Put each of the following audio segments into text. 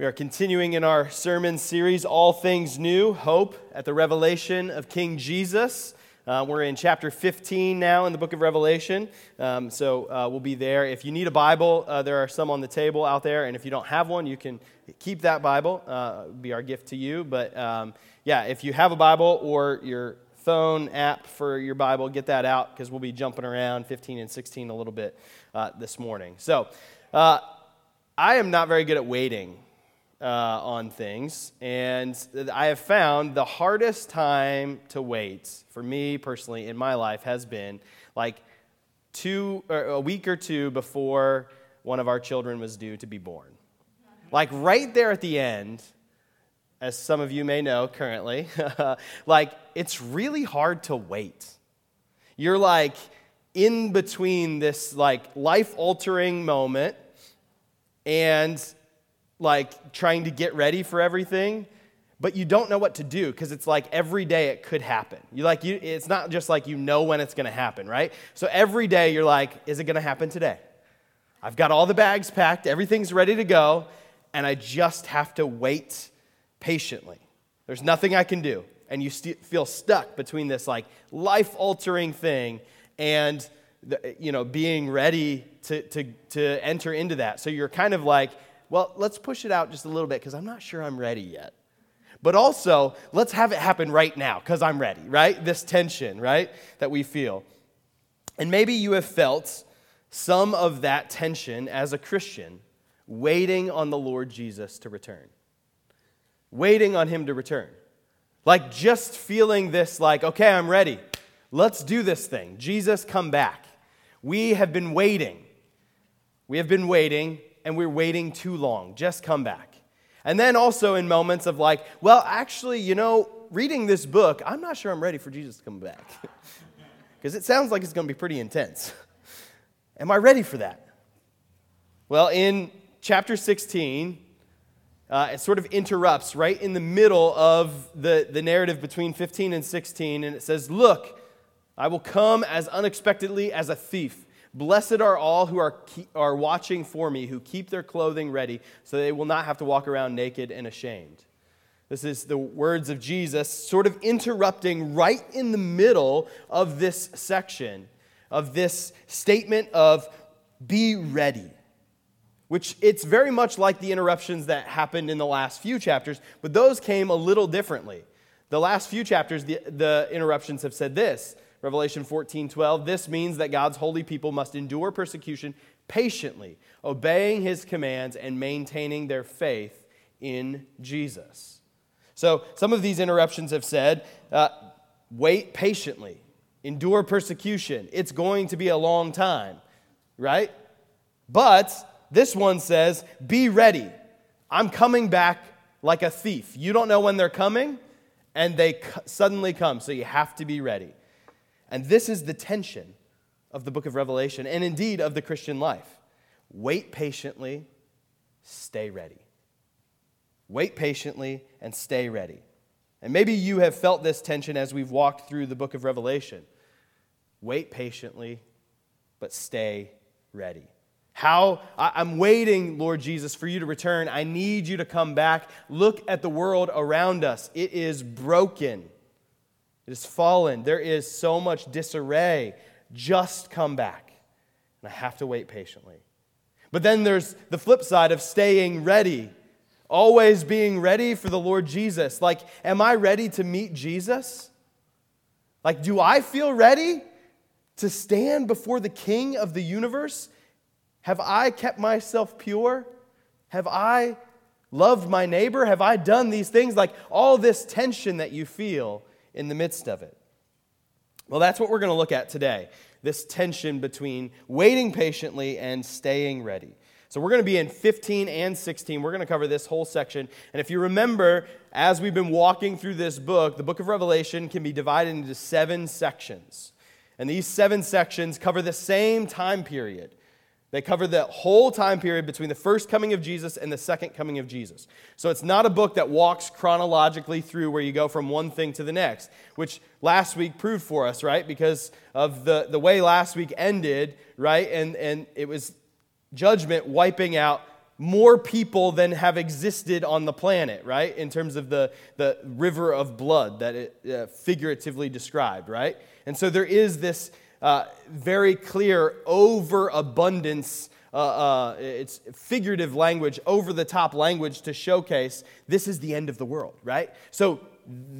We are continuing in our sermon series, All Things New Hope at the Revelation of King Jesus. Uh, we're in chapter 15 now in the book of Revelation, um, so uh, we'll be there. If you need a Bible, uh, there are some on the table out there, and if you don't have one, you can keep that Bible. Uh, be our gift to you. But um, yeah, if you have a Bible or your phone app for your Bible, get that out because we'll be jumping around 15 and 16 a little bit uh, this morning. So uh, I am not very good at waiting uh, on things. And I have found the hardest time to wait for me personally in my life has been like two or a week or two before one of our children was due to be born. Like right there at the end, as some of you may know currently, like it's really hard to wait. You're like in between this like life altering moment and like trying to get ready for everything, but you don't know what to do because it's like every day it could happen. You like you it's not just like you know when it's going to happen, right? So every day you're like, is it going to happen today? I've got all the bags packed, everything's ready to go, and I just have to wait patiently. There's nothing I can do. And you st- feel stuck between this like life altering thing and the, you know being ready to, to, to enter into that. So you're kind of like well, let's push it out just a little bit because I'm not sure I'm ready yet. But also, let's have it happen right now because I'm ready, right? This tension, right, that we feel. And maybe you have felt some of that tension as a Christian, waiting on the Lord Jesus to return. Waiting on him to return. Like just feeling this, like, okay, I'm ready. Let's do this thing. Jesus, come back. We have been waiting. We have been waiting and we're waiting too long. Just come back. And then also in moments of like, well, actually, you know, reading this book, I'm not sure I'm ready for Jesus to come back. Because it sounds like it's going to be pretty intense. Am I ready for that? Well, in chapter 16, uh, it sort of interrupts right in the middle of the, the narrative between 15 and 16, and it says, Look, I will come as unexpectedly as a thief. Blessed are all who are, are watching for me, who keep their clothing ready, so they will not have to walk around naked and ashamed. This is the words of Jesus, sort of interrupting right in the middle of this section, of this statement of be ready, which it's very much like the interruptions that happened in the last few chapters, but those came a little differently. The last few chapters, the, the interruptions have said this Revelation 14 12. This means that God's holy people must endure persecution patiently, obeying his commands and maintaining their faith in Jesus. So, some of these interruptions have said, uh, wait patiently, endure persecution. It's going to be a long time, right? But this one says, be ready. I'm coming back like a thief. You don't know when they're coming, and they suddenly come, so you have to be ready. And this is the tension of the book of Revelation and indeed of the Christian life. Wait patiently, stay ready. Wait patiently and stay ready. And maybe you have felt this tension as we've walked through the book of Revelation. Wait patiently, but stay ready. How I'm waiting, Lord Jesus, for you to return. I need you to come back. Look at the world around us. It is broken. Has fallen. There is so much disarray. Just come back. And I have to wait patiently. But then there's the flip side of staying ready, always being ready for the Lord Jesus. Like, am I ready to meet Jesus? Like, do I feel ready to stand before the King of the universe? Have I kept myself pure? Have I loved my neighbor? Have I done these things? Like all this tension that you feel in the midst of it. Well, that's what we're going to look at today this tension between waiting patiently and staying ready. So, we're going to be in 15 and 16. We're going to cover this whole section. And if you remember, as we've been walking through this book, the book of Revelation can be divided into seven sections. And these seven sections cover the same time period. They cover the whole time period between the first coming of Jesus and the second coming of Jesus. So it's not a book that walks chronologically through where you go from one thing to the next, which last week proved for us, right? Because of the, the way last week ended, right? And, and it was judgment wiping out more people than have existed on the planet, right? In terms of the, the river of blood that it uh, figuratively described, right? And so there is this uh, very clear overabundance. Uh, uh, it's figurative language, over the top language to showcase this is the end of the world, right? So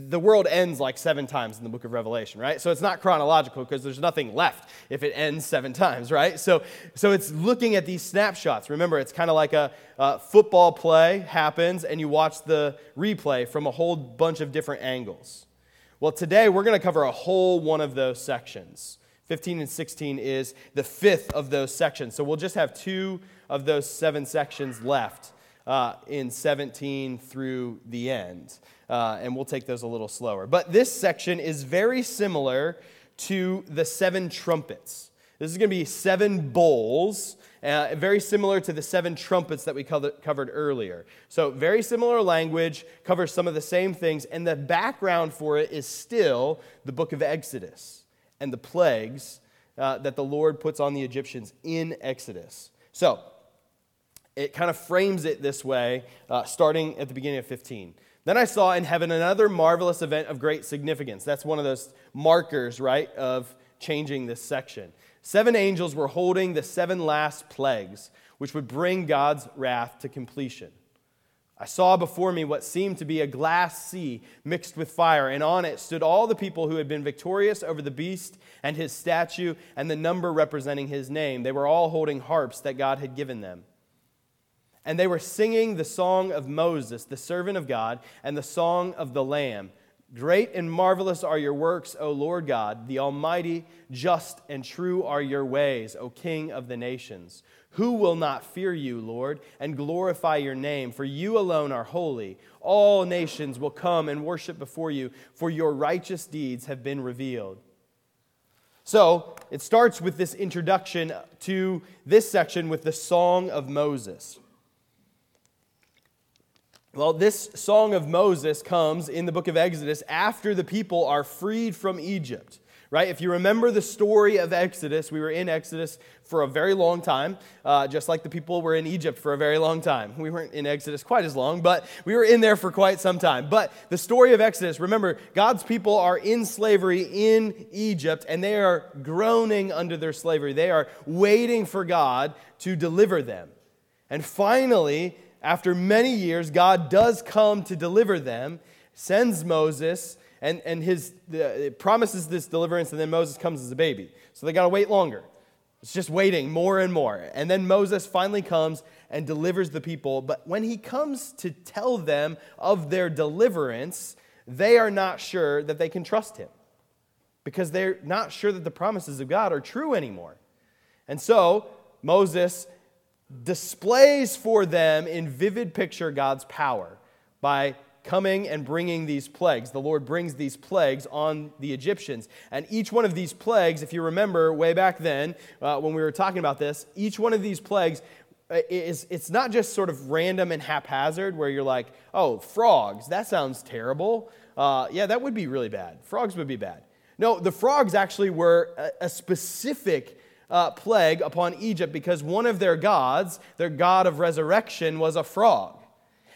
the world ends like seven times in the book of Revelation, right? So it's not chronological because there's nothing left if it ends seven times, right? So, so it's looking at these snapshots. Remember, it's kind of like a, a football play happens and you watch the replay from a whole bunch of different angles. Well, today we're going to cover a whole one of those sections. 15 and 16 is the fifth of those sections. So we'll just have two of those seven sections left uh, in 17 through the end uh, and we'll take those a little slower. But this section is very similar to the seven trumpets. This is going to be seven bowls, uh, very similar to the seven trumpets that we covered earlier. So, very similar language, covers some of the same things, and the background for it is still the book of Exodus and the plagues uh, that the Lord puts on the Egyptians in Exodus. So, it kind of frames it this way, uh, starting at the beginning of 15. Then I saw in heaven another marvelous event of great significance. That's one of those markers, right, of changing this section. Seven angels were holding the seven last plagues, which would bring God's wrath to completion. I saw before me what seemed to be a glass sea mixed with fire, and on it stood all the people who had been victorious over the beast and his statue and the number representing his name. They were all holding harps that God had given them. And they were singing the song of Moses, the servant of God, and the song of the Lamb. Great and marvelous are your works, O Lord God, the Almighty, just and true are your ways, O King of the nations. Who will not fear you, Lord, and glorify your name? For you alone are holy. All nations will come and worship before you, for your righteous deeds have been revealed. So it starts with this introduction to this section with the Song of Moses. Well, this song of Moses comes in the book of Exodus after the people are freed from Egypt, right? If you remember the story of Exodus, we were in Exodus for a very long time, uh, just like the people were in Egypt for a very long time. We weren't in Exodus quite as long, but we were in there for quite some time. But the story of Exodus, remember, God's people are in slavery in Egypt, and they are groaning under their slavery. They are waiting for God to deliver them. And finally, after many years, God does come to deliver them, sends Moses, and, and his, promises this deliverance, and then Moses comes as a baby. So they got to wait longer. It's just waiting more and more. And then Moses finally comes and delivers the people. But when he comes to tell them of their deliverance, they are not sure that they can trust him because they're not sure that the promises of God are true anymore. And so Moses displays for them in vivid picture God's power by coming and bringing these plagues. The Lord brings these plagues on the Egyptians. And each one of these plagues, if you remember way back then uh, when we were talking about this, each one of these plagues uh, is it's not just sort of random and haphazard where you're like, oh, frogs, that sounds terrible. Uh, yeah, that would be really bad. Frogs would be bad. No, the frogs actually were a, a specific uh, plague upon Egypt because one of their gods, their god of resurrection, was a frog.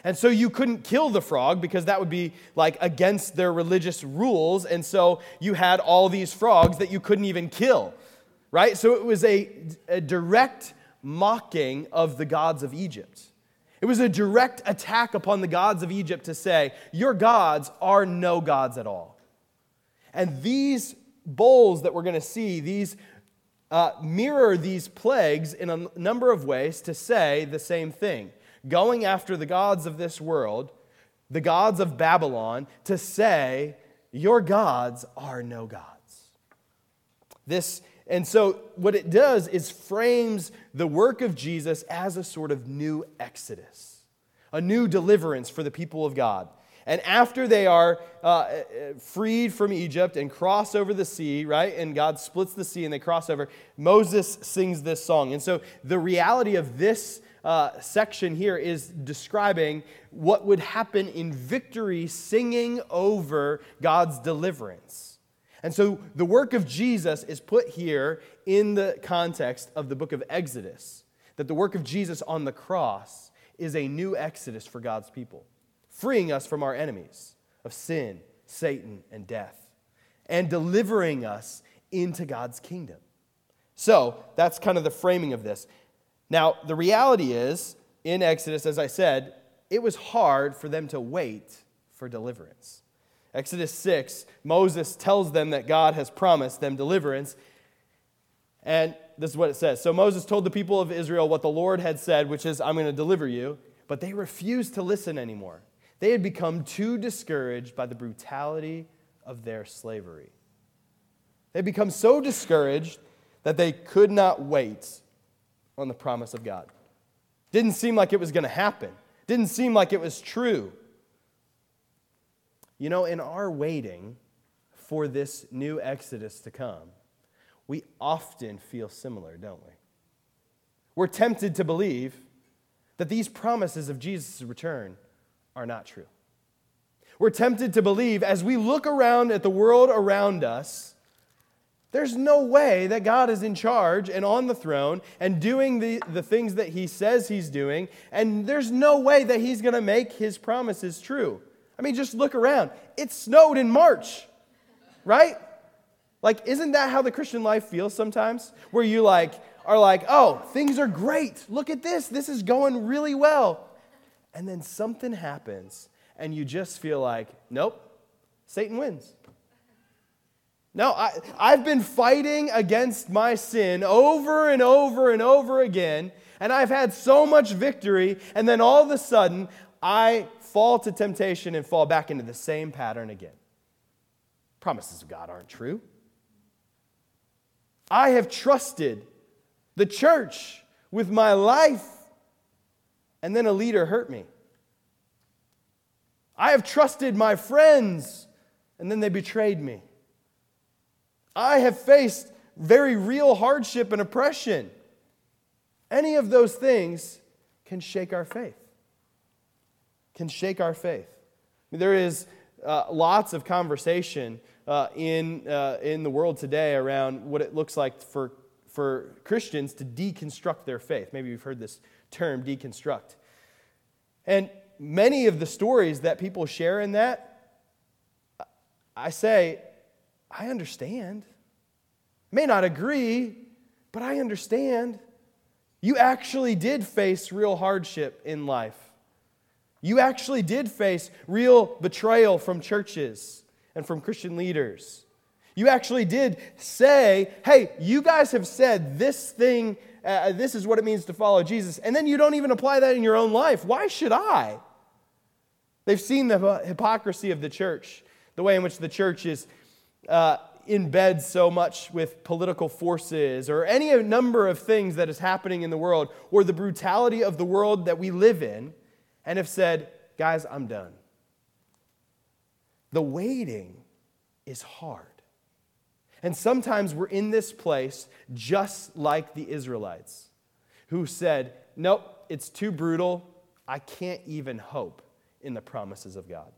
And so you couldn't kill the frog because that would be like against their religious rules. And so you had all these frogs that you couldn't even kill, right? So it was a, a direct mocking of the gods of Egypt. It was a direct attack upon the gods of Egypt to say, Your gods are no gods at all. And these bowls that we're going to see, these uh, mirror these plagues in a number of ways to say the same thing. Going after the gods of this world, the gods of Babylon, to say, Your gods are no gods. This, and so, what it does is frames the work of Jesus as a sort of new exodus, a new deliverance for the people of God. And after they are uh, uh, freed from Egypt and cross over the sea, right? And God splits the sea and they cross over, Moses sings this song. And so the reality of this uh, section here is describing what would happen in victory singing over God's deliverance. And so the work of Jesus is put here in the context of the book of Exodus, that the work of Jesus on the cross is a new exodus for God's people, freeing us from our enemies of sin, Satan, and death, and delivering us into God's kingdom. So that's kind of the framing of this. Now, the reality is, in Exodus, as I said, it was hard for them to wait for deliverance. Exodus 6, Moses tells them that God has promised them deliverance. And this is what it says. So Moses told the people of Israel what the Lord had said, which is, I'm going to deliver you. But they refused to listen anymore. They had become too discouraged by the brutality of their slavery. They had become so discouraged that they could not wait on the promise of God. Didn't seem like it was going to happen, didn't seem like it was true. You know, in our waiting for this new Exodus to come, we often feel similar, don't we? We're tempted to believe that these promises of Jesus' return are not true. We're tempted to believe as we look around at the world around us, there's no way that God is in charge and on the throne and doing the, the things that he says he's doing, and there's no way that he's going to make his promises true. I mean, just look around. It snowed in March, right? Like, isn't that how the Christian life feels sometimes? Where you like are like, oh, things are great. Look at this. This is going really well. And then something happens, and you just feel like, nope, Satan wins. No, I, I've been fighting against my sin over and over and over again, and I've had so much victory, and then all of a sudden, I fall to temptation and fall back into the same pattern again. Promises of God aren't true. I have trusted the church with my life, and then a leader hurt me. I have trusted my friends, and then they betrayed me. I have faced very real hardship and oppression. Any of those things can shake our faith. Can shake our faith. There is uh, lots of conversation uh, in, uh, in the world today around what it looks like for, for Christians to deconstruct their faith. Maybe you've heard this term, deconstruct. And many of the stories that people share in that, I say, I understand. May not agree, but I understand. You actually did face real hardship in life. You actually did face real betrayal from churches and from Christian leaders. You actually did say, hey, you guys have said this thing, uh, this is what it means to follow Jesus, and then you don't even apply that in your own life. Why should I? They've seen the hypocrisy of the church, the way in which the church is uh, in bed so much with political forces or any number of things that is happening in the world or the brutality of the world that we live in, and have said, guys, I'm done. The waiting is hard. And sometimes we're in this place just like the Israelites who said, Nope, it's too brutal. I can't even hope in the promises of God.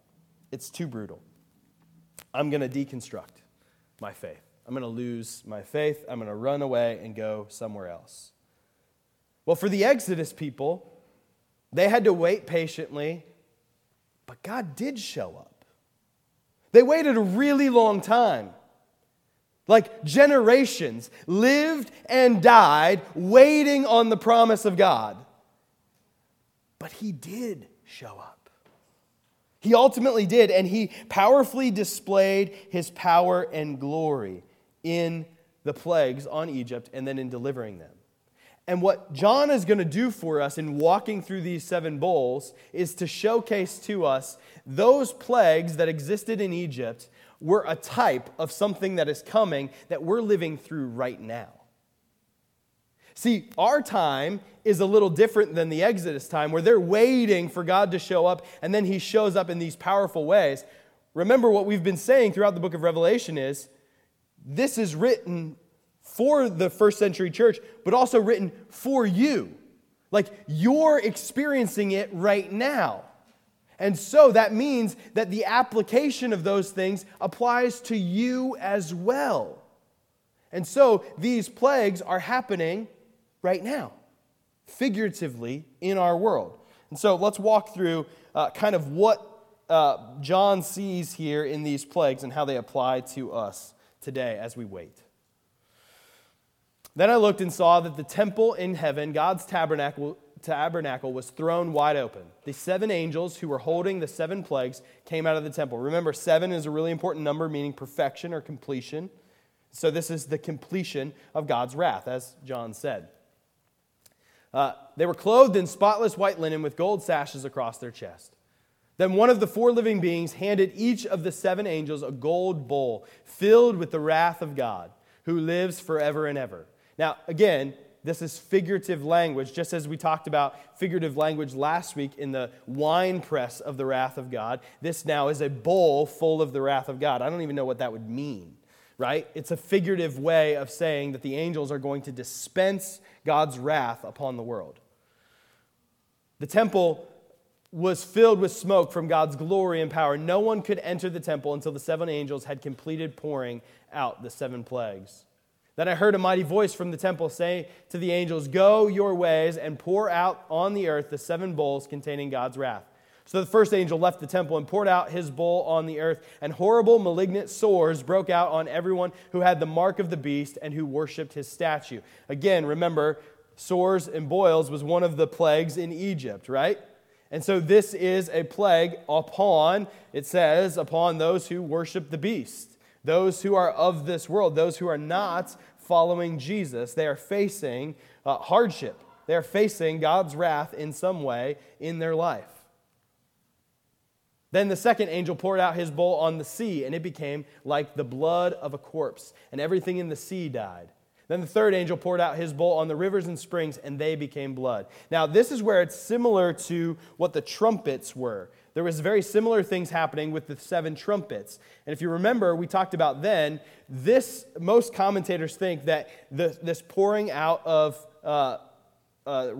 It's too brutal. I'm going to deconstruct my faith. I'm going to lose my faith. I'm going to run away and go somewhere else. Well, for the Exodus people, they had to wait patiently, but God did show up. They waited a really long time. Like generations lived and died waiting on the promise of God. But he did show up. He ultimately did, and he powerfully displayed his power and glory in the plagues on Egypt and then in delivering them. And what John is going to do for us in walking through these seven bowls is to showcase to us those plagues that existed in Egypt were a type of something that is coming that we're living through right now. See, our time is a little different than the Exodus time where they're waiting for God to show up and then he shows up in these powerful ways. Remember what we've been saying throughout the book of Revelation is this is written for the first century church, but also written for you. Like you're experiencing it right now. And so that means that the application of those things applies to you as well. And so these plagues are happening right now, figuratively in our world. And so let's walk through uh, kind of what uh, John sees here in these plagues and how they apply to us today as we wait. Then I looked and saw that the temple in heaven, God's tabernacle, tabernacle, was thrown wide open. The seven angels who were holding the seven plagues came out of the temple. Remember, seven is a really important number, meaning perfection or completion. So this is the completion of God's wrath, as John said. Uh, they were clothed in spotless white linen with gold sashes across their chest. Then one of the four living beings handed each of the seven angels a gold bowl filled with the wrath of God, who lives forever and ever. Now, again, this is figurative language, just as we talked about figurative language last week in the wine press of the wrath of God. This now is a bowl full of the wrath of God. I don't even know what that would mean, right? It's a figurative way of saying that the angels are going to dispense God's wrath upon the world. The temple was filled with smoke from God's glory and power. No one could enter the temple until the seven angels had completed pouring out the seven plagues. Then I heard a mighty voice from the temple say to the angels, Go your ways and pour out on the earth the seven bowls containing God's wrath. So the first angel left the temple and poured out his bowl on the earth, and horrible malignant sores broke out on everyone who had the mark of the beast and who worshiped his statue. Again, remember, sores and boils was one of the plagues in Egypt, right? And so this is a plague upon, it says, upon those who worship the beast, those who are of this world, those who are not following Jesus. They are facing uh, hardship, they are facing God's wrath in some way in their life. Then the second angel poured out his bowl on the sea, and it became like the blood of a corpse, and everything in the sea died. Then the third angel poured out his bowl on the rivers and springs, and they became blood. Now, this is where it's similar to what the trumpets were. There was very similar things happening with the seven trumpets. And if you remember, we talked about then, this, most commentators think that the, this pouring out of uh, uh,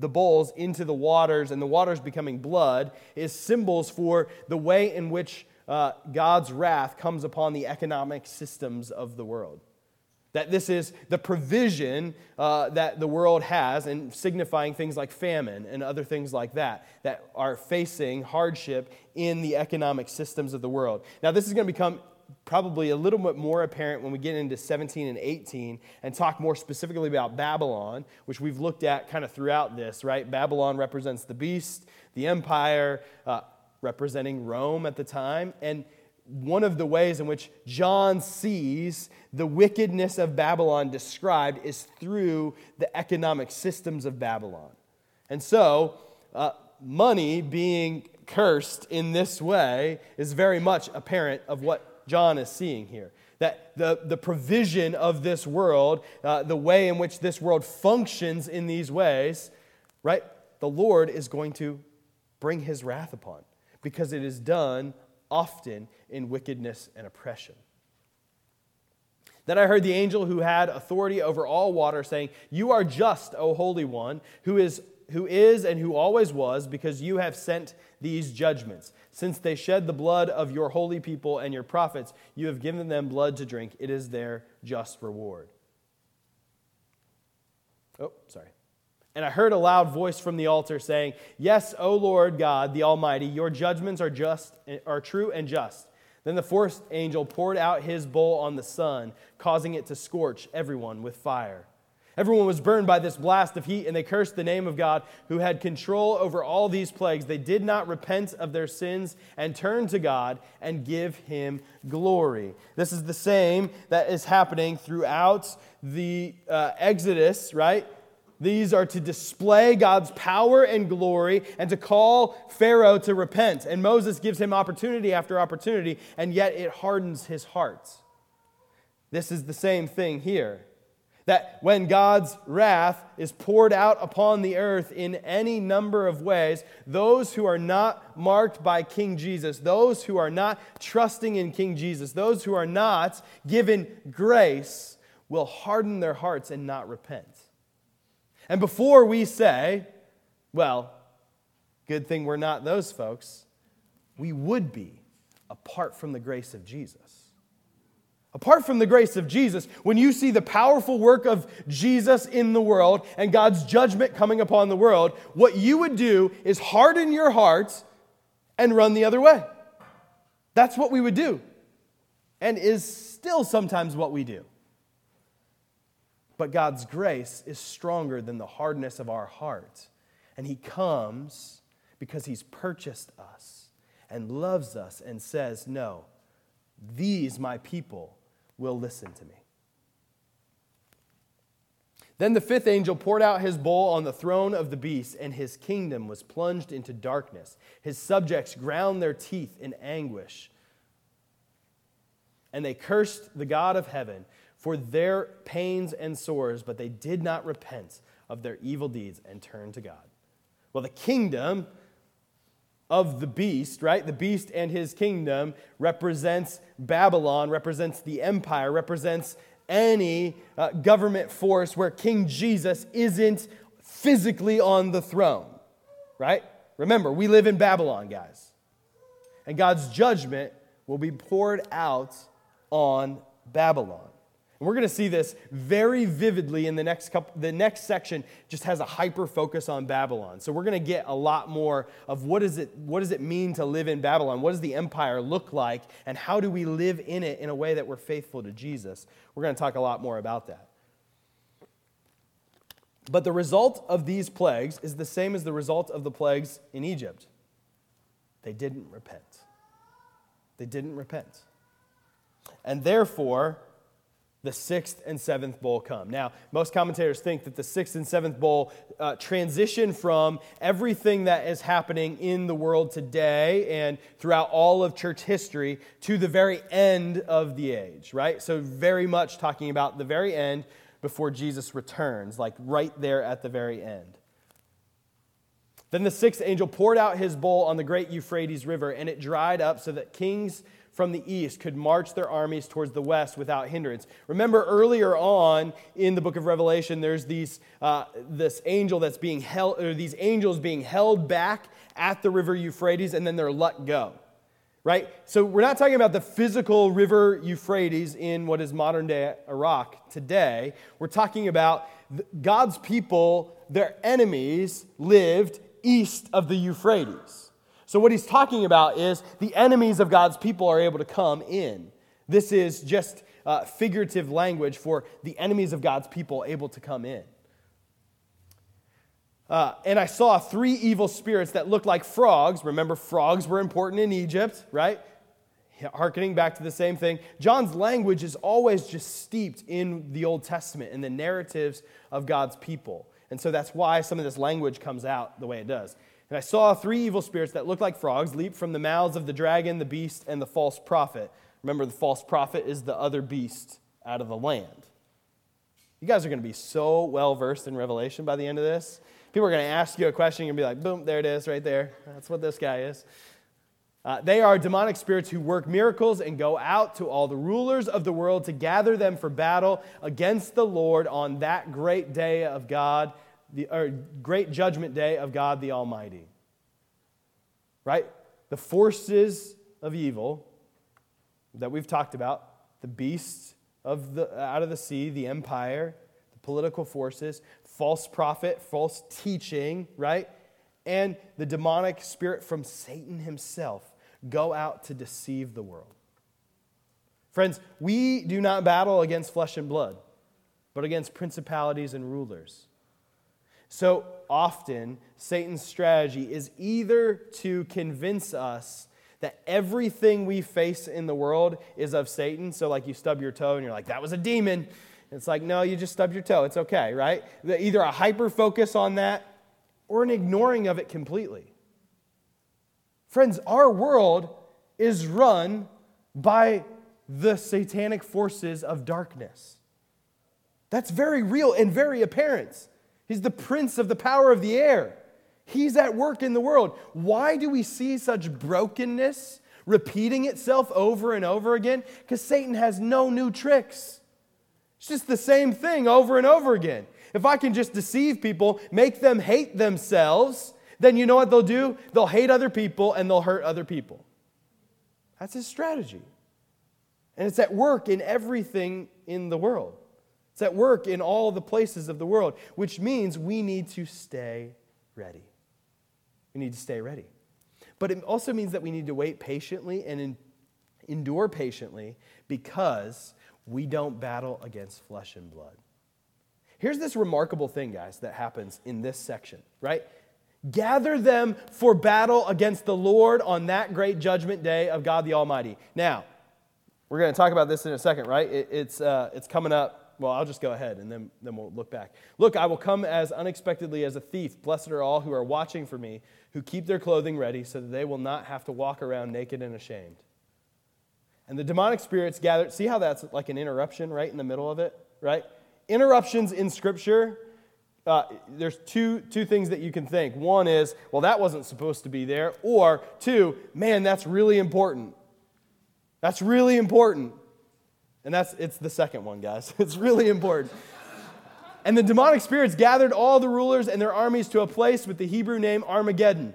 the bowls into the waters and the waters becoming blood is symbols for the way in which uh, God's wrath comes upon the economic systems of the world. That this is the provision uh, that the world has, and signifying things like famine and other things like that, that are facing hardship in the economic systems of the world. Now, this is going to become probably a little bit more apparent when we get into 17 and 18 and talk more specifically about Babylon, which we've looked at kind of throughout this, right? Babylon represents the beast, the empire, uh, representing Rome at the time. And one of the ways in which John sees the wickedness of Babylon described is through the economic systems of Babylon. And so, uh, money being cursed in this way is very much apparent of what John is seeing here. That the, the provision of this world, uh, the way in which this world functions in these ways, right? The Lord is going to bring his wrath upon because it is done often in wickedness and oppression. Then I heard the angel who had authority over all water saying, You are just, O Holy One, who is, who is and who always was, because you have sent these judgments. Since they shed the blood of your holy people and your prophets, you have given them blood to drink. It is their just reward. Oh, sorry. And I heard a loud voice from the altar saying, Yes, O Lord God, the Almighty, your judgments are just are true and just. Then the fourth angel poured out his bowl on the sun, causing it to scorch everyone with fire. Everyone was burned by this blast of heat, and they cursed the name of God who had control over all these plagues. They did not repent of their sins and turn to God and give him glory. This is the same that is happening throughout the uh, Exodus, right? These are to display God's power and glory and to call Pharaoh to repent. And Moses gives him opportunity after opportunity, and yet it hardens his heart. This is the same thing here that when God's wrath is poured out upon the earth in any number of ways, those who are not marked by King Jesus, those who are not trusting in King Jesus, those who are not given grace, will harden their hearts and not repent. And before we say, well, good thing we're not those folks, we would be apart from the grace of Jesus Apart from the grace of Jesus, when you see the powerful work of Jesus in the world and God's judgment coming upon the world, what you would do is harden your hearts and run the other way. That's what we would do, and is still sometimes what we do. But God's grace is stronger than the hardness of our heart. And He comes because He's purchased us and loves us and says, No, these, my people, will listen to me. Then the fifth angel poured out his bowl on the throne of the beast, and his kingdom was plunged into darkness. His subjects ground their teeth in anguish. And they cursed the God of heaven for their pains and sores, but they did not repent of their evil deeds and turn to God. Well, the kingdom of the beast, right? The beast and his kingdom represents Babylon, represents the empire, represents any uh, government force where King Jesus isn't physically on the throne, right? Remember, we live in Babylon, guys. And God's judgment will be poured out on Babylon. And we're going to see this very vividly in the next couple, the next section just has a hyper focus on Babylon. So we're going to get a lot more of what does it what does it mean to live in Babylon? What does the empire look like and how do we live in it in a way that we're faithful to Jesus? We're going to talk a lot more about that. But the result of these plagues is the same as the result of the plagues in Egypt. They didn't repent. They didn't repent. And therefore, the sixth and seventh bowl come. Now, most commentators think that the sixth and seventh bowl uh, transition from everything that is happening in the world today and throughout all of church history to the very end of the age, right? So, very much talking about the very end before Jesus returns, like right there at the very end. Then the sixth angel poured out his bowl on the great Euphrates River, and it dried up so that kings from the east could march their armies towards the west without hindrance. Remember earlier on in the book of Revelation, there's these, uh, this angel that's being held, or these angels being held back at the river Euphrates, and then they're let go. Right? So we're not talking about the physical river Euphrates in what is modern day Iraq today. We're talking about God's people, their enemies, lived east of the Euphrates. So, what he's talking about is the enemies of God's people are able to come in. This is just uh, figurative language for the enemies of God's people able to come in. Uh, and I saw three evil spirits that looked like frogs. Remember, frogs were important in Egypt, right? Harkening back to the same thing. John's language is always just steeped in the Old Testament and the narratives of God's people. And so that's why some of this language comes out the way it does. And I saw three evil spirits that looked like frogs leap from the mouths of the dragon, the beast, and the false prophet. Remember, the false prophet is the other beast out of the land. You guys are going to be so well versed in Revelation by the end of this. People are going to ask you a question and be like, boom, there it is, right there. That's what this guy is. Uh, they are demonic spirits who work miracles and go out to all the rulers of the world to gather them for battle against the Lord on that great day of God the or great judgment day of God the Almighty. Right? The forces of evil that we've talked about, the beasts of the, out of the sea, the empire, the political forces, false prophet, false teaching, right? And the demonic spirit from Satan himself go out to deceive the world. Friends, we do not battle against flesh and blood, but against principalities and rulers so often, Satan's strategy is either to convince us that everything we face in the world is of Satan. So, like, you stub your toe and you're like, that was a demon. It's like, no, you just stubbed your toe. It's okay, right? Either a hyper focus on that or an ignoring of it completely. Friends, our world is run by the satanic forces of darkness. That's very real and very apparent. He's the prince of the power of the air. He's at work in the world. Why do we see such brokenness repeating itself over and over again? Because Satan has no new tricks. It's just the same thing over and over again. If I can just deceive people, make them hate themselves, then you know what they'll do? They'll hate other people and they'll hurt other people. That's his strategy. And it's at work in everything in the world. It's at work in all the places of the world, which means we need to stay ready. We need to stay ready. But it also means that we need to wait patiently and in, endure patiently because we don't battle against flesh and blood. Here's this remarkable thing, guys, that happens in this section, right? Gather them for battle against the Lord on that great judgment day of God the Almighty. Now, we're going to talk about this in a second, right? It, it's, uh, it's coming up. Well, I'll just go ahead and then, then we'll look back. Look, I will come as unexpectedly as a thief. Blessed are all who are watching for me, who keep their clothing ready so that they will not have to walk around naked and ashamed. And the demonic spirits gathered. See how that's like an interruption right in the middle of it, right? Interruptions in Scripture, uh, there's two, two things that you can think. One is, well, that wasn't supposed to be there. Or two, man, that's really important. That's really important. And that's it's the second one, guys. It's really important. And the demonic spirits gathered all the rulers and their armies to a place with the Hebrew name Armageddon.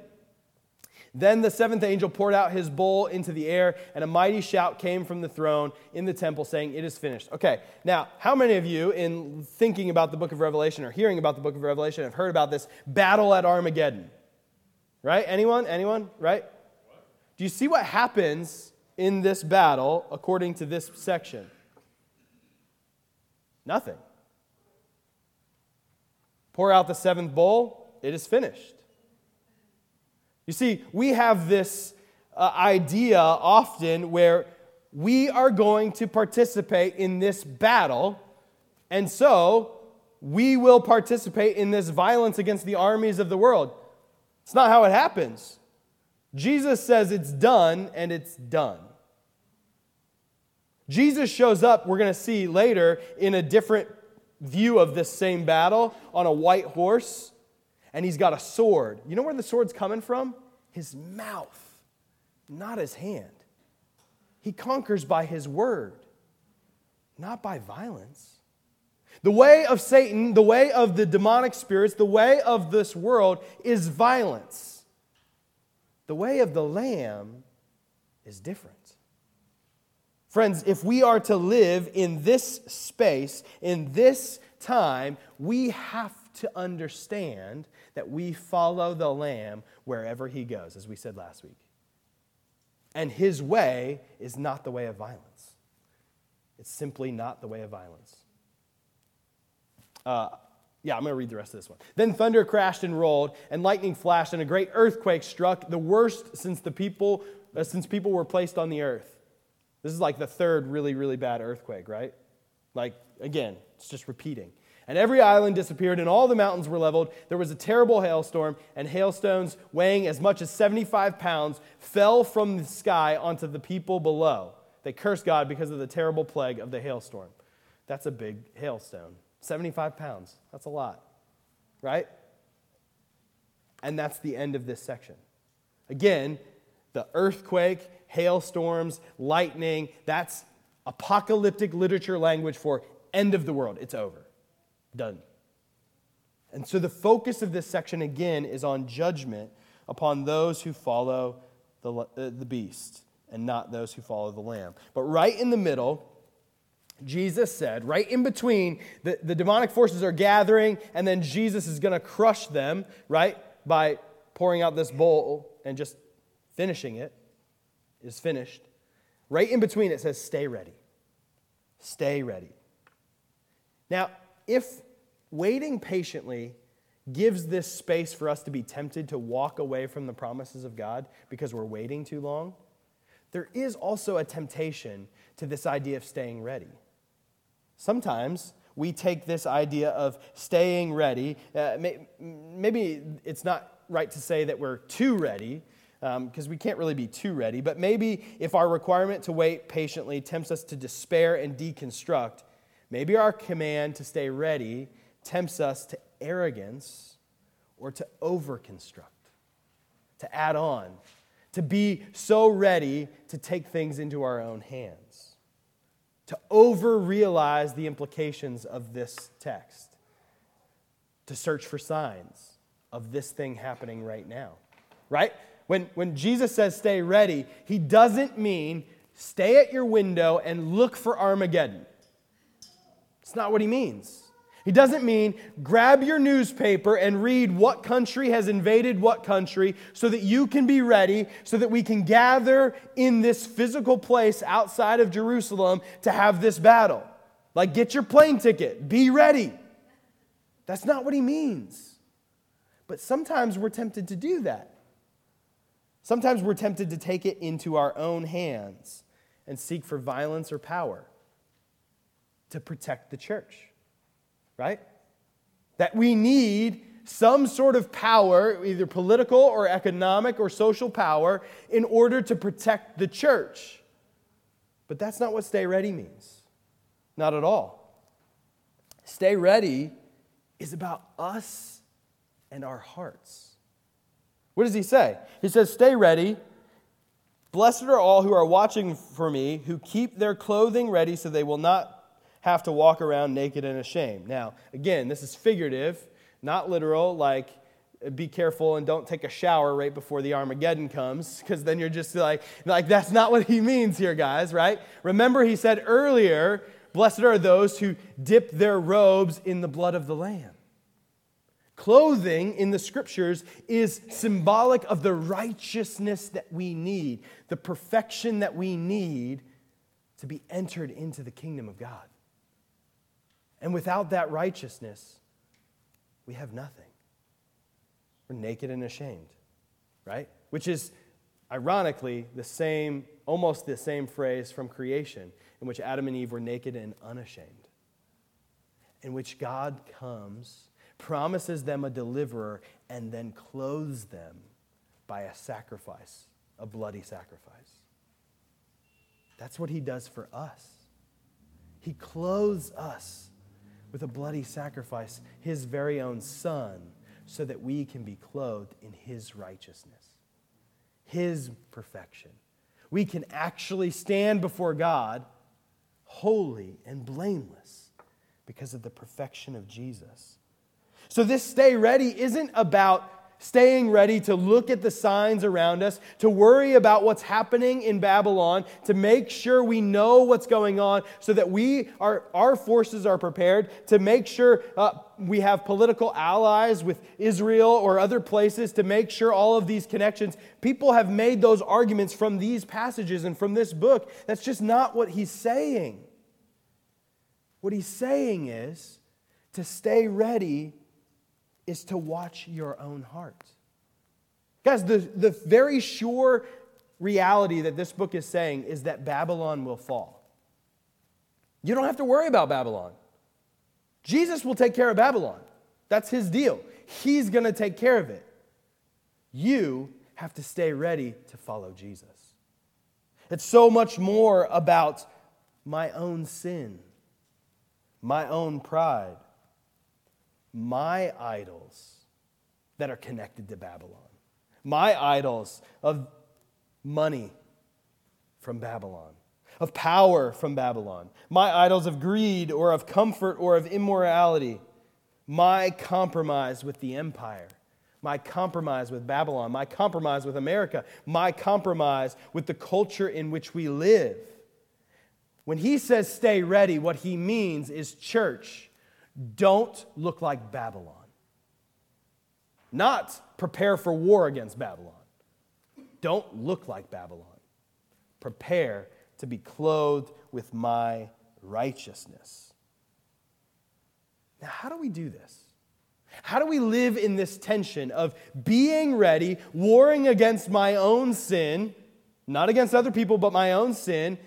Then the seventh angel poured out his bowl into the air, and a mighty shout came from the throne in the temple saying, It is finished. Okay, now, how many of you, in thinking about the book of Revelation or hearing about the book of Revelation, have heard about this battle at Armageddon? Right? Anyone? Anyone? Right? Do you see what happens in this battle according to this section? Nothing. Pour out the seventh bowl, it is finished. You see, we have this uh, idea often where we are going to participate in this battle, and so we will participate in this violence against the armies of the world. It's not how it happens. Jesus says it's done, and it's done. Jesus shows up, we're going to see later, in a different view of this same battle on a white horse and he's got a sword. You know where the sword's coming from? His mouth, not his hand. He conquers by his word, not by violence. The way of Satan, the way of the demonic spirits, the way of this world is violence. The way of the Lamb is different. Friends, if we are to live in this space, in this time, we have to understand that we follow the Lamb wherever he goes, as we said last week. And his way is not the way of violence, it's simply not the way of violence. Uh, yeah, I'm going to read the rest of this one. Then thunder crashed and rolled, and lightning flashed, and a great earthquake struck, the worst since the people uh, since people were placed on the earth. This is like the third really, really bad earthquake, right? Like, again, it's just repeating. And every island disappeared, and all the mountains were leveled. There was a terrible hailstorm, and hailstones weighing as much as 75 pounds fell from the sky onto the people below. They cursed God because of the terrible plague of the hailstorm. That's a big hailstone. 75 pounds. That's a lot, right? And that's the end of this section. Again, the earthquake, hailstorms, lightning, that's apocalyptic literature language for end of the world. It's over. Done. And so the focus of this section again is on judgment upon those who follow the, uh, the beast and not those who follow the lamb. But right in the middle, Jesus said, right in between, the, the demonic forces are gathering, and then Jesus is going to crush them, right, by pouring out this bowl and just finishing it, is finished. Right in between it says, stay ready. Stay ready. Now, if waiting patiently gives this space for us to be tempted to walk away from the promises of God because we're waiting too long, there is also a temptation to this idea of staying ready. Sometimes we take this idea of staying ready, uh, maybe it's not right to say that we're too ready, because um, we can't really be too ready. But maybe if our requirement to wait patiently tempts us to despair and deconstruct, maybe our command to stay ready tempts us to arrogance or to overconstruct, to add on, to be so ready to take things into our own hands, to over realize the implications of this text, to search for signs of this thing happening right now, right? When, when Jesus says stay ready, he doesn't mean stay at your window and look for Armageddon. It's not what he means. He doesn't mean grab your newspaper and read what country has invaded what country so that you can be ready, so that we can gather in this physical place outside of Jerusalem to have this battle. Like, get your plane ticket, be ready. That's not what he means. But sometimes we're tempted to do that. Sometimes we're tempted to take it into our own hands and seek for violence or power to protect the church right? That we need some sort of power, either political or economic or social power, in order to protect the church. But that's not what stay ready means. Not at all. Stay ready is about us and our hearts. What does he say? He says, Stay ready. Blessed are all who are watching for me, who keep their clothing ready so they will not have to walk around naked and ashamed. Now, again, this is figurative, not literal, like be careful and don't take a shower right before the Armageddon comes, because then you're just like, like, that's not what he means here, guys, right? Remember, he said earlier, blessed are those who dip their robes in the blood of the Lamb. Clothing in the scriptures is symbolic of the righteousness that we need, the perfection that we need to be entered into the kingdom of God. And without that righteousness, we have nothing. We're naked and ashamed, right? Which is ironically the same, almost the same phrase from creation, in which Adam and Eve were naked and unashamed, in which God comes, promises them a deliverer, and then clothes them by a sacrifice, a bloody sacrifice. That's what he does for us. He clothes us with a bloody sacrifice, his very own son, so that we can be clothed in his righteousness, his perfection. We can actually stand before God holy and blameless because of the perfection of Jesus. So, this stay ready isn't about staying ready to look at the signs around us, to worry about what's happening in Babylon, to make sure we know what's going on so that we are, our forces are prepared, to make sure uh, we have political allies with Israel or other places, to make sure all of these connections. People have made those arguments from these passages and from this book. That's just not what he's saying. What he's saying is to stay ready is to watch your own heart. Guys, the, the very sure reality that this book is saying is that Babylon will fall. You don't have to worry about Babylon. Jesus will take care of Babylon. That's his deal. He's going to take care of it. You have to stay ready to follow Jesus. It's so much more about my own sin, my own pride, my idols that are connected to Babylon, my idols of money from Babylon, of power from Babylon, my idols of greed or of comfort or of immorality, my compromise with the empire. My compromise with Babylon, my compromise with America, my compromise with the culture in which we live. When he says stay ready, what he means is church don't look like Babylon. Not prepare for war against Babylon. Don't look like Babylon. Prepare to be clothed with my righteousness. Now, how do we do this? How do we live in this tension of being ready, warring against my own sin, not against other people, but my own sin,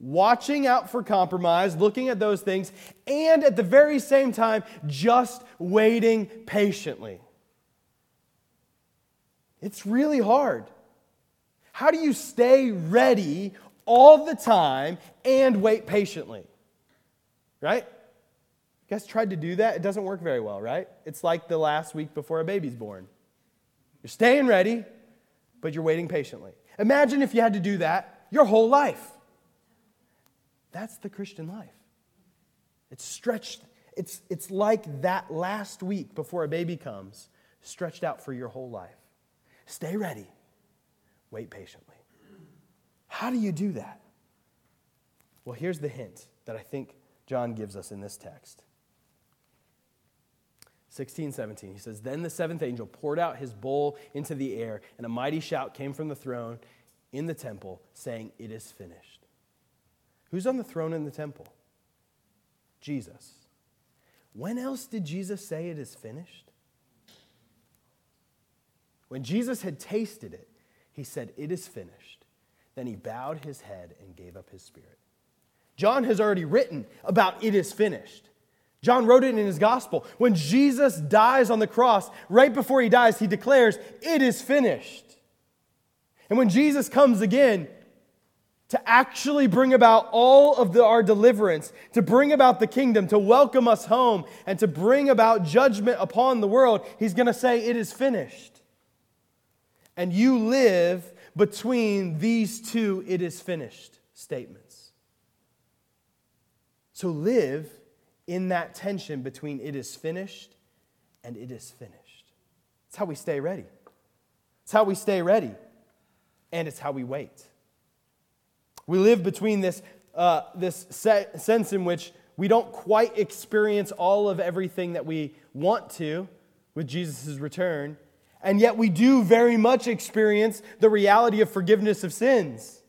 watching out for compromise, looking at those things, and at the very same time, just waiting patiently. It's really hard. How do you stay ready all the time and wait patiently? Right? You guys tried to do that? It doesn't work very well, right? It's like the last week before a baby's born. You're staying ready, but you're waiting patiently. Imagine if you had to do that your whole life. That's the Christian life. It's stretched, it's, it's like that last week before a baby comes, stretched out for your whole life. Stay ready, wait patiently. How do you do that? Well, here's the hint that I think John gives us in this text. 16, 17. He says, Then the seventh angel poured out his bowl into the air, and a mighty shout came from the throne in the temple, saying, It is finished. Who's on the throne in the temple? Jesus. When else did Jesus say it is finished? When Jesus had tasted it, he said, It is finished. Then he bowed his head and gave up his spirit. John has already written about it is finished. John wrote it in his gospel. When Jesus dies on the cross, right before he dies, he declares, It is finished. And when Jesus comes again, to actually bring about all of the, our deliverance, to bring about the kingdom, to welcome us home, and to bring about judgment upon the world, he's going to say, It is finished. And you live between these two, it is finished statements. So live in that tension between it is finished and it is finished. It's how we stay ready. It's how we stay ready, and it's how we wait. We live between this, uh, this sense in which we don't quite experience all of everything that we want to with Jesus' return, and yet we do very much experience the reality of forgiveness of sins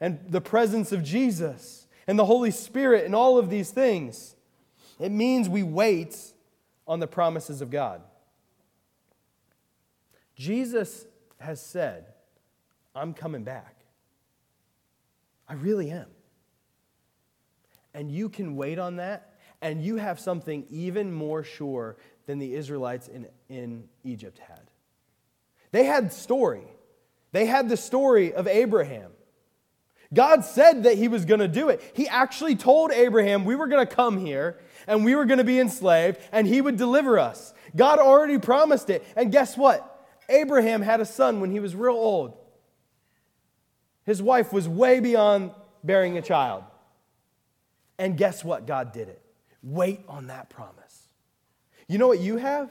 and the presence of Jesus and the Holy Spirit and all of these things. It means we wait on the promises of God. Jesus has said, I'm coming back. I really am. And you can wait on that, and you have something even more sure than the Israelites in, in Egypt had. They had story. They had the story of Abraham. God said that he was going to do it. He actually told Abraham we were going to come here and we were going to be enslaved and he would deliver us. God already promised it. And guess what? Abraham had a son when he was real old. His wife was way beyond bearing a child. And guess what? God did it. Wait on that promise. You know what you have?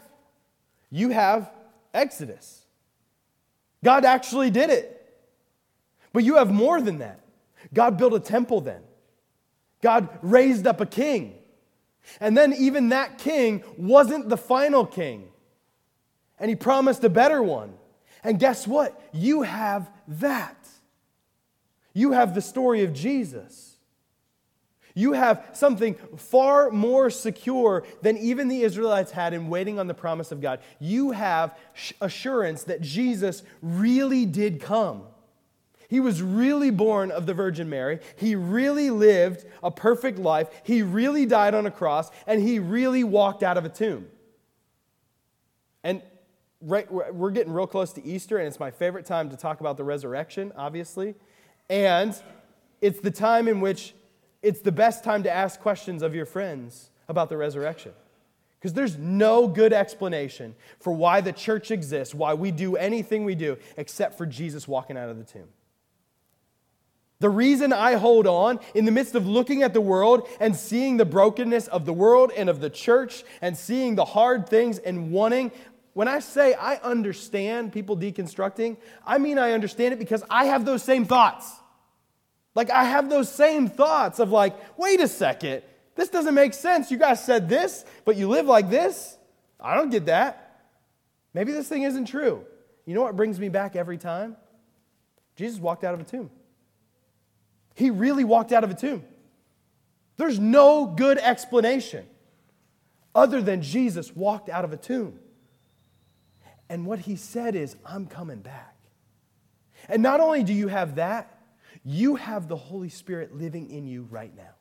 You have Exodus. God actually did it. But you have more than that. God built a temple then. God raised up a king. And then, even that king wasn't the final king. And he promised a better one. And guess what? You have that. You have the story of Jesus. You have something far more secure than even the Israelites had in waiting on the promise of God. You have assurance that Jesus really did come. He was really born of the Virgin Mary. He really lived a perfect life. He really died on a cross, and he really walked out of a tomb. And right, we're getting real close to Easter, and it's my favorite time to talk about the resurrection, obviously. And it's the time in which it's the best time to ask questions of your friends about the resurrection. Because there's no good explanation for why the church exists, why we do anything we do, except for Jesus walking out of the tomb. The reason I hold on in the midst of looking at the world and seeing the brokenness of the world and of the church and seeing the hard things and wanting, when I say I understand people deconstructing, I mean I understand it because I have those same thoughts. Like I have those same thoughts of like, wait a second, this doesn't make sense. You guys said this, but you live like this? I don't get that. Maybe this thing isn't true. You know what brings me back every time? Jesus walked out of a tomb. He really walked out of a tomb. There's no good explanation other than Jesus walked out of a tomb. And what he said is, I'm coming back. And not only do you have that, you have the Holy Spirit living in you right now.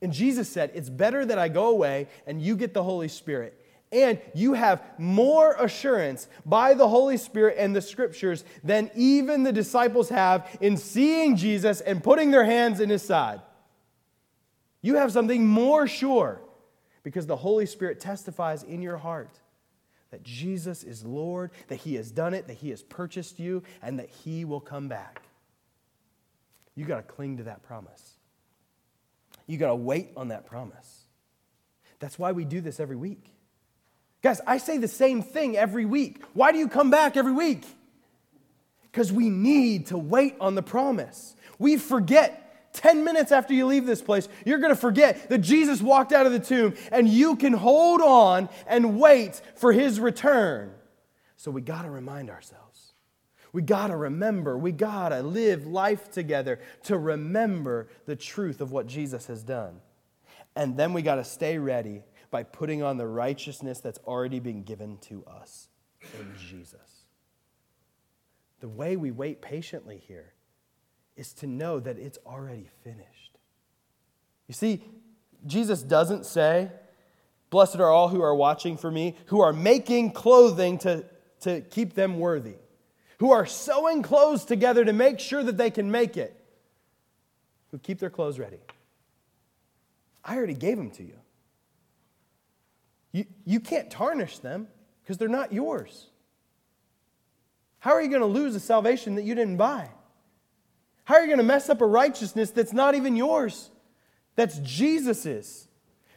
And Jesus said, It's better that I go away and you get the Holy Spirit and you have more assurance by the Holy Spirit and the scriptures than even the disciples have in seeing Jesus and putting their hands in his side. You have something more sure because the Holy Spirit testifies in your heart that Jesus is Lord, that he has done it, that he has purchased you, and that he will come back. You got to cling to that promise. You got to wait on that promise. That's why we do this every week. Guys, I say the same thing every week. Why do you come back every week? because we need to wait on the promise. We forget 10 minutes after you leave this place, you're going to forget that Jesus walked out of the tomb and you can hold on and wait for his return. So we got to remind ourselves. We got to remember. We got to live life together to remember the truth of what Jesus has done. And then we got to stay ready by putting on the righteousness that's already been given to us in Jesus. The way we wait patiently here is to know that it's already finished. You see, Jesus doesn't say, Blessed are all who are watching for me, who are making clothing to, to keep them worthy, who are sewing clothes together to make sure that they can make it, who keep their clothes ready. I already gave them to you. You, you can't tarnish them because they're not yours. How are you going to lose a salvation that you didn't buy? How are you going to mess up a righteousness that's not even yours? That's Jesus's,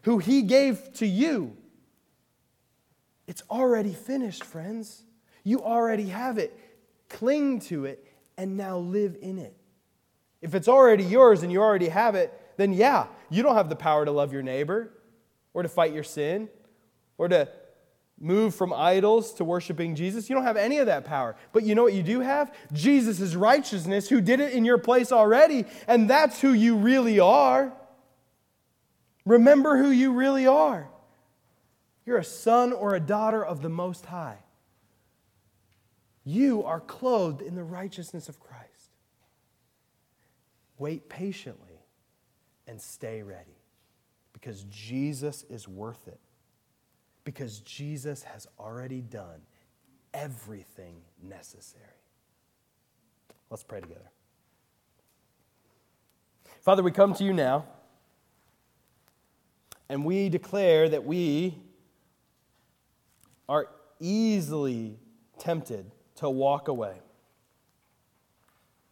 who he gave to you. It's already finished, friends. You already have it. Cling to it and now live in it. If it's already yours and you already have it, then yeah, you don't have the power to love your neighbor or to fight your sin or to move from idols to worshiping Jesus. You don't have any of that power. But you know what you do have? Jesus' righteousness, who did it in your place already, and that's who you really are. Remember who you really are. You're a son or a daughter of the Most High. You are clothed in the righteousness of Christ. Wait patiently and stay ready because Jesus is worth it because Jesus has already done everything necessary. Let's pray together. Father, we come to you now and we declare that we are easily tempted to walk away.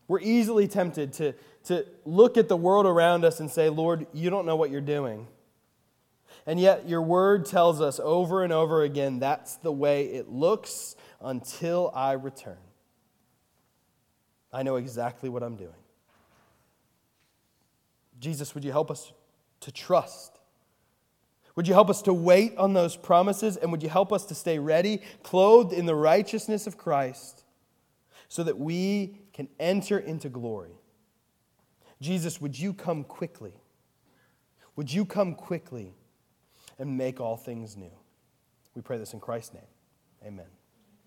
We're easily tempted to, to look at the world around us and say, Lord, you don't know what you're doing. And yet, your word tells us over and over again that's the way it looks until I return. I know exactly what I'm doing. Jesus, would you help us to trust? Would you help us to wait on those promises? And would you help us to stay ready, clothed in the righteousness of Christ, so that we can enter into glory? Jesus, would you come quickly? Would you come quickly? And make all things new. We pray this in Christ's name. Amen.